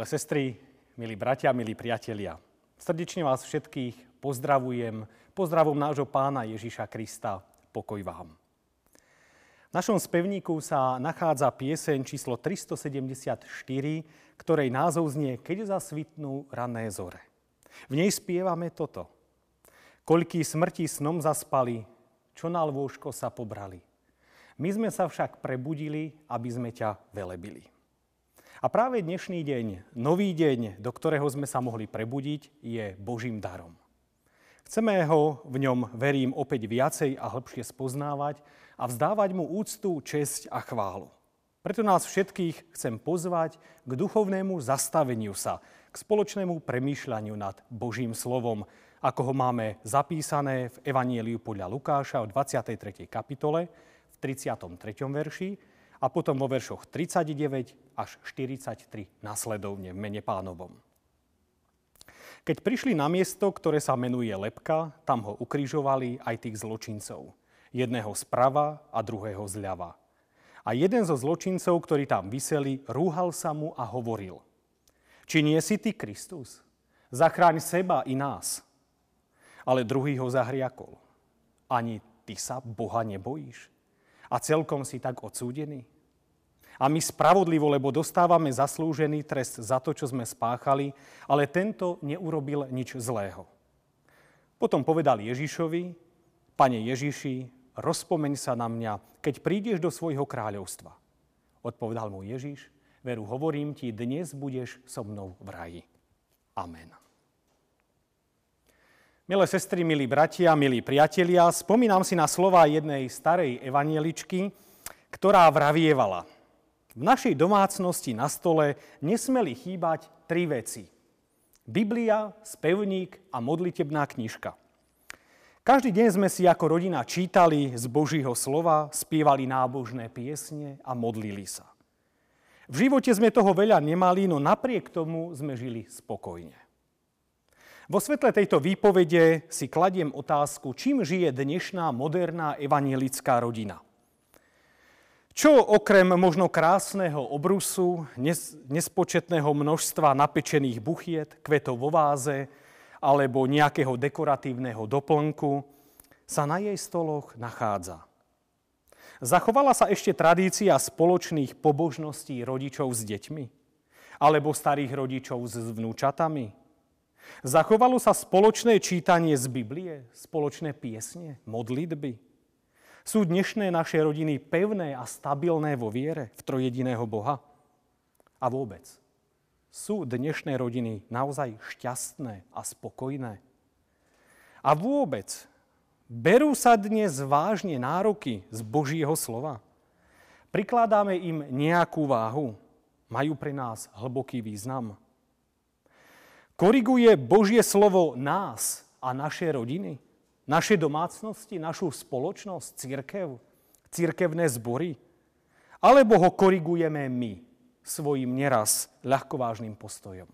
Milé sestry, milí bratia, milí priatelia, srdečne vás všetkých pozdravujem, pozdravom nášho pána Ježiša Krista, pokoj vám. V našom spevníku sa nachádza pieseň číslo 374, ktorej názov znie Keď zasvitnú rané zore. V nej spievame toto. Koľký smrti snom zaspali, čo na lôžko sa pobrali. My sme sa však prebudili, aby sme ťa velebili. A práve dnešný deň, nový deň, do ktorého sme sa mohli prebudiť, je Božím darom. Chceme ho v ňom, verím, opäť viacej a hĺbšie spoznávať a vzdávať mu úctu, česť a chválu. Preto nás všetkých chcem pozvať k duchovnému zastaveniu sa, k spoločnému premýšľaniu nad Božím slovom, ako ho máme zapísané v Evanieliu podľa Lukáša v 23. kapitole, v 33. verši a potom vo veršoch 39 až 43 nasledovne v mene pánovom. Keď prišli na miesto, ktoré sa menuje Lepka, tam ho ukrižovali aj tých zločincov. Jedného zprava a druhého zľava. A jeden zo zločincov, ktorí tam vyseli, rúhal sa mu a hovoril. Či nie si ty Kristus? Zachráň seba i nás. Ale druhý ho zahriakol. Ani ty sa Boha nebojíš? A celkom si tak odsúdený? A my spravodlivo, lebo dostávame zaslúžený trest za to, čo sme spáchali, ale tento neurobil nič zlého. Potom povedal Ježišovi, Pane Ježiši, rozpomeň sa na mňa, keď prídeš do svojho kráľovstva. Odpovedal mu Ježiš, veru hovorím ti, dnes budeš so mnou v raji. Amen. Milé sestry, milí bratia, milí priatelia, spomínam si na slova jednej starej evanieličky, ktorá vravievala. V našej domácnosti na stole nesmeli chýbať tri veci. Biblia, spevník a modlitebná knižka. Každý deň sme si ako rodina čítali z Božího slova, spievali nábožné piesne a modlili sa. V živote sme toho veľa nemali, no napriek tomu sme žili spokojne. Vo svetle tejto výpovede si kladiem otázku, čím žije dnešná moderná evanielická rodina. Čo okrem možno krásneho obrusu, nespočetného množstva napečených buchiet, kvetov vo váze alebo nejakého dekoratívneho doplnku sa na jej stoloch nachádza. Zachovala sa ešte tradícia spoločných pobožností rodičov s deťmi? Alebo starých rodičov s vnúčatami? Zachovalo sa spoločné čítanie z Biblie, spoločné piesne, modlitby. Sú dnešné naše rodiny pevné a stabilné vo viere v trojediného Boha? A vôbec, sú dnešné rodiny naozaj šťastné a spokojné? A vôbec, berú sa dnes vážne nároky z Božího slova? Prikladáme im nejakú váhu? Majú pre nás hlboký význam? Koriguje Božie slovo nás a naše rodiny, naše domácnosti, našu spoločnosť, církev, církevné zbory? Alebo ho korigujeme my svojim neraz ľahkovážnym postojom?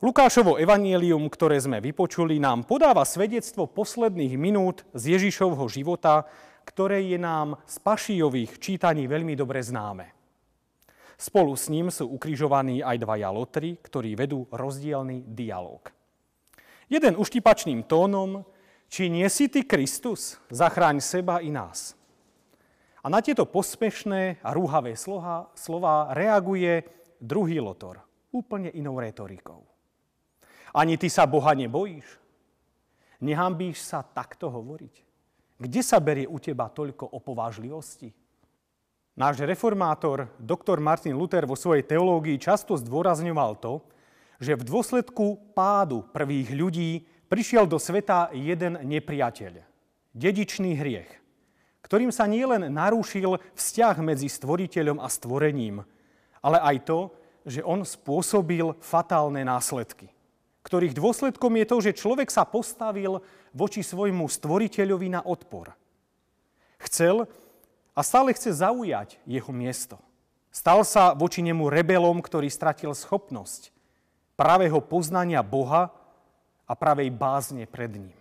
Lukášovo evanielium, ktoré sme vypočuli, nám podáva svedectvo posledných minút z Ježišovho života, ktoré je nám z pašijových čítaní veľmi dobre známe. Spolu s ním sú ukrižovaní aj dvaja lotry, ktorí vedú rozdielný dialog. Jeden uštipačným tónom, či nie si ty Kristus, zachráň seba i nás. A na tieto posmešné a rúhavé slova, slova reaguje druhý lotor, úplne inou retorikou. Ani ty sa Boha nebojíš? Nehambíš sa takto hovoriť? Kde sa berie u teba toľko opovážlivosti? Náš reformátor, doktor Martin Luther vo svojej teológii často zdôrazňoval to, že v dôsledku pádu prvých ľudí prišiel do sveta jeden nepriateľ, dedičný hriech, ktorým sa nielen narúšil vzťah medzi stvoriteľom a stvorením, ale aj to, že on spôsobil fatálne následky, ktorých dôsledkom je to, že človek sa postavil voči svojmu stvoriteľovi na odpor. Chcel, a stále chce zaujať jeho miesto. Stal sa voči nemu rebelom, ktorý stratil schopnosť pravého poznania Boha a pravej bázne pred ním.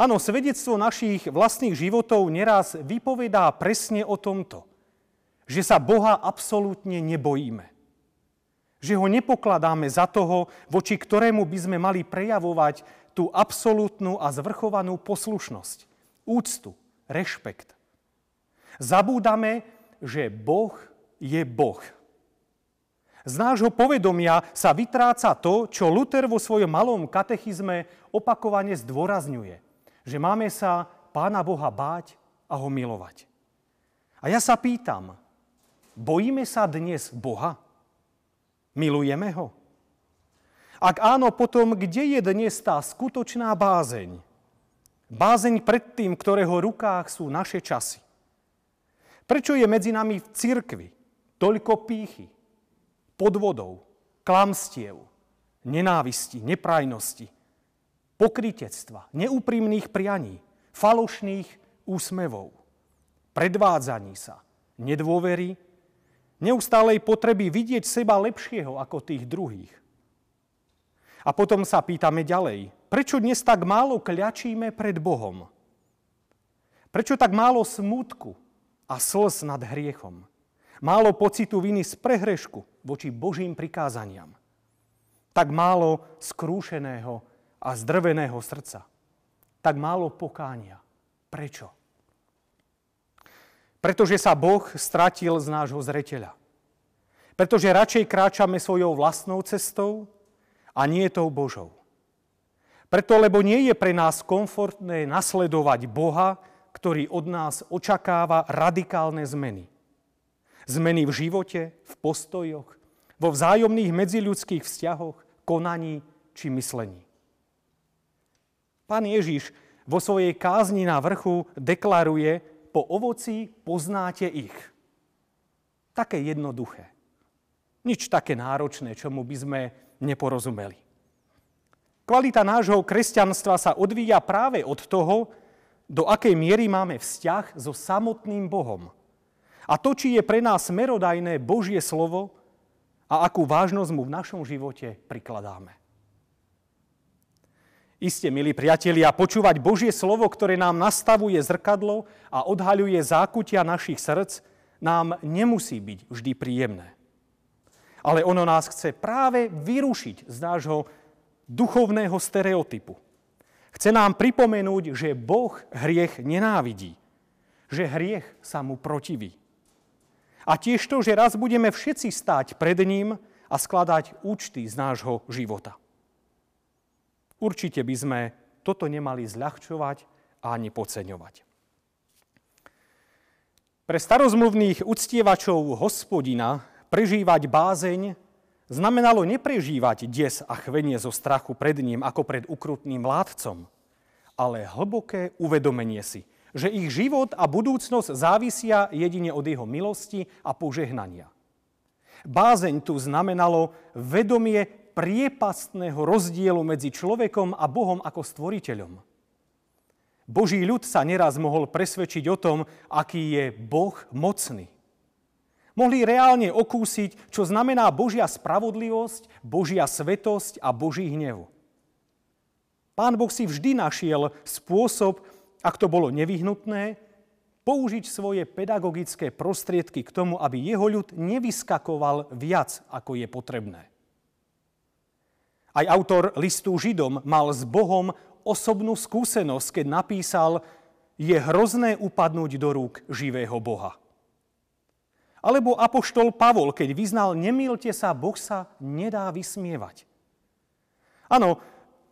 Áno, svedectvo našich vlastných životov neraz vypovedá presne o tomto, že sa Boha absolútne nebojíme. Že ho nepokladáme za toho, voči ktorému by sme mali prejavovať tú absolútnu a zvrchovanú poslušnosť, úctu, rešpekt. Zabúdame, že Boh je Boh. Z nášho povedomia sa vytráca to, čo Luther vo svojom malom katechizme opakovane zdôrazňuje. Že máme sa Pána Boha báť a ho milovať. A ja sa pýtam, bojíme sa dnes Boha? Milujeme ho? Ak áno, potom kde je dnes tá skutočná bázeň? Bázeň pred tým, ktorého rukách sú naše časy. Prečo je medzi nami v cirkvi toľko pýchy, podvodov, klamstiev, nenávisti, neprajnosti, pokritectva, neúprimných prianí, falošných úsmevov, predvádzaní sa, nedôvery, neustálej potreby vidieť seba lepšieho ako tých druhých. A potom sa pýtame ďalej, prečo dnes tak málo kľačíme pred Bohom? Prečo tak málo smútku a slz nad hriechom? Málo pocitu viny z prehrešku voči Božím prikázaniam. Tak málo skrúšeného a zdrveného srdca. Tak málo pokánia. Prečo? Pretože sa Boh stratil z nášho zreteľa. Pretože radšej kráčame svojou vlastnou cestou a nie tou Božou. Preto, lebo nie je pre nás komfortné nasledovať Boha, ktorý od nás očakáva radikálne zmeny. Zmeny v živote, v postojoch, vo vzájomných medziľudských vzťahoch, konaní či myslení. Pán Ježiš vo svojej kázni na vrchu deklaruje, po ovoci poznáte ich. Také jednoduché. Nič také náročné, čomu by sme neporozumeli. Kvalita nášho kresťanstva sa odvíja práve od toho, do akej miery máme vzťah so samotným Bohom – a to, či je pre nás smerodajné Božie slovo a akú vážnosť mu v našom živote prikladáme. Iste, milí priatelia, počúvať Božie slovo, ktoré nám nastavuje zrkadlo a odhaľuje zákutia našich srdc, nám nemusí byť vždy príjemné. Ale ono nás chce práve vyrušiť z nášho duchovného stereotypu. Chce nám pripomenúť, že Boh hriech nenávidí, že hriech sa mu protiví. A tiež to, že raz budeme všetci stáť pred ním a skladať účty z nášho života. Určite by sme toto nemali zľahčovať ani podceňovať. Pre starozmluvných uctievačov hospodina prežívať bázeň znamenalo neprežívať des a chvenie zo strachu pred ním ako pred ukrutným vládcom, ale hlboké uvedomenie si, že ich život a budúcnosť závisia jedine od jeho milosti a požehnania. Bázeň tu znamenalo vedomie priepastného rozdielu medzi človekom a Bohom ako stvoriteľom. Boží ľud sa neraz mohol presvedčiť o tom, aký je Boh mocný. Mohli reálne okúsiť, čo znamená Božia spravodlivosť, Božia svetosť a Boží hnev. Pán Boh si vždy našiel spôsob, ak to bolo nevyhnutné, použiť svoje pedagogické prostriedky k tomu, aby jeho ľud nevyskakoval viac, ako je potrebné. Aj autor listu Židom mal s Bohom osobnú skúsenosť, keď napísal, je hrozné upadnúť do rúk živého Boha. Alebo apoštol Pavol, keď vyznal, nemýlte sa, Boh sa nedá vysmievať. Áno,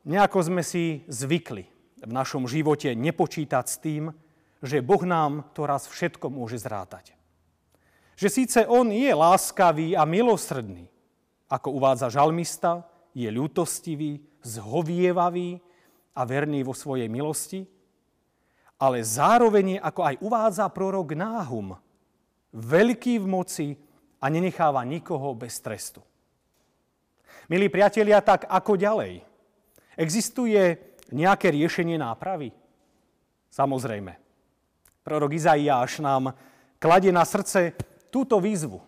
nejako sme si zvykli v našom živote nepočítať s tým, že Boh nám to raz všetko môže zrátať. Že síce On je láskavý a milosrdný, ako uvádza žalmista, je ľútostivý, zhovievavý a verný vo svojej milosti, ale zároveň ako aj uvádza prorok Náhum, veľký v moci a nenecháva nikoho bez trestu. Milí priatelia, tak ako ďalej? Existuje nejaké riešenie nápravy? Samozrejme. Prorok Izaiáš nám kladie na srdce túto výzvu.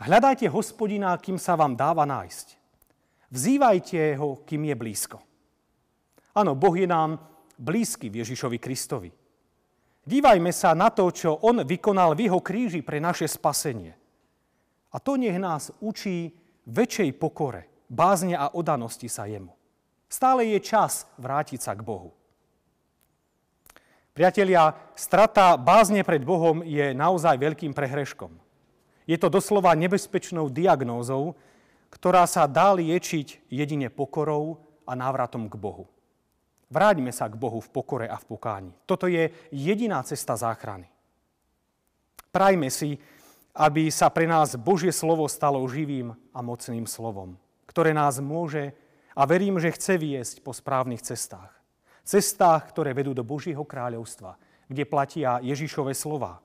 Hľadajte hospodina, kým sa vám dáva nájsť. Vzývajte ho, kým je blízko. Áno, Boh je nám blízky v Ježišovi Kristovi. Dívajme sa na to, čo On vykonal v Jeho kríži pre naše spasenie. A to nech nás učí väčšej pokore, bázne a odanosti sa jemu. Stále je čas vrátiť sa k Bohu. Priatelia, strata bázne pred Bohom je naozaj veľkým prehreškom. Je to doslova nebezpečnou diagnózou, ktorá sa dá liečiť jedine pokorou a návratom k Bohu. Vráťme sa k Bohu v pokore a v pokáni. Toto je jediná cesta záchrany. Prajme si, aby sa pre nás Božie slovo stalo živým a mocným slovom, ktoré nás môže a verím, že chce viesť po správnych cestách. Cestách, ktoré vedú do Božieho kráľovstva, kde platia Ježišove slova.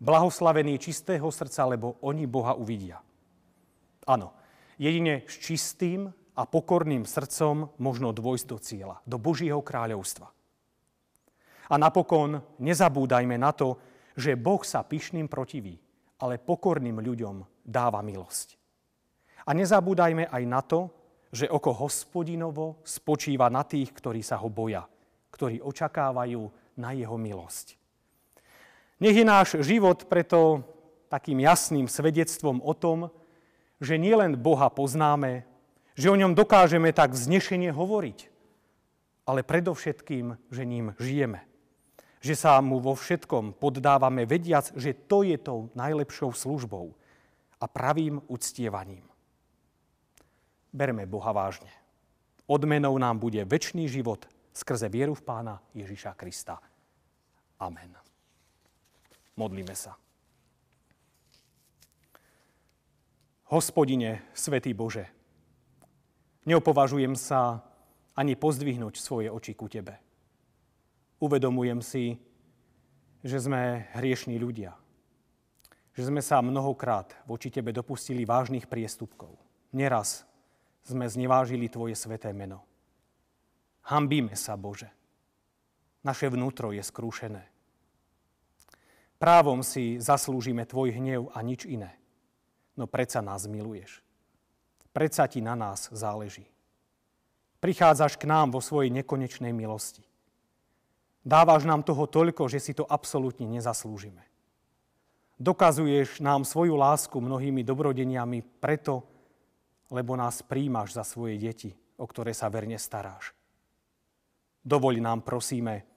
Blahoslavení čistého srdca, lebo oni Boha uvidia. Áno, jedine s čistým a pokorným srdcom možno dôjsť do cieľa, do Božieho kráľovstva. A napokon nezabúdajme na to, že Boh sa pyšným protiví, ale pokorným ľuďom dáva milosť. A nezabúdajme aj na to, že oko hospodinovo spočíva na tých, ktorí sa ho boja, ktorí očakávajú na jeho milosť. Nech je náš život preto takým jasným svedectvom o tom, že nielen Boha poznáme, že o ňom dokážeme tak vznešene hovoriť, ale predovšetkým, že ním žijeme. Že sa mu vo všetkom poddávame vediac, že to je tou najlepšou službou a pravým uctievaním berme Boha vážne. Odmenou nám bude väčší život skrze vieru v Pána Ježiša Krista. Amen. Modlíme sa. Hospodine, Svetý Bože, neopovažujem sa ani pozdvihnúť svoje oči ku Tebe. Uvedomujem si, že sme hriešní ľudia. Že sme sa mnohokrát voči Tebe dopustili vážnych priestupkov. Neraz sme znevážili Tvoje sveté meno. Hambíme sa, Bože. Naše vnútro je skrúšené. Právom si zaslúžime Tvoj hnev a nič iné. No predsa nás miluješ. Predsa Ti na nás záleží. Prichádzaš k nám vo svojej nekonečnej milosti. Dávaš nám toho toľko, že si to absolútne nezaslúžime. Dokazuješ nám svoju lásku mnohými dobrodeniami preto, lebo nás príjmaš za svoje deti, o ktoré sa verne staráš. Dovoľ nám, prosíme,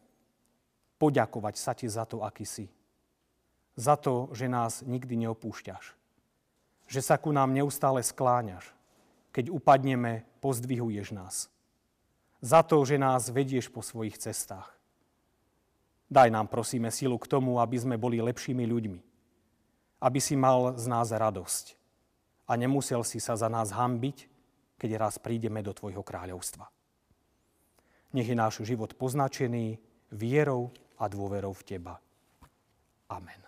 poďakovať sa ti za to, aký si. Za to, že nás nikdy neopúšťaš. Že sa ku nám neustále skláňaš. Keď upadneme, pozdvihuješ nás. Za to, že nás vedieš po svojich cestách. Daj nám, prosíme, silu k tomu, aby sme boli lepšími ľuďmi. Aby si mal z nás radosť a nemusel si sa za nás hambiť, keď raz prídeme do Tvojho kráľovstva. Nech je náš život poznačený vierou a dôverou v Teba. Amen.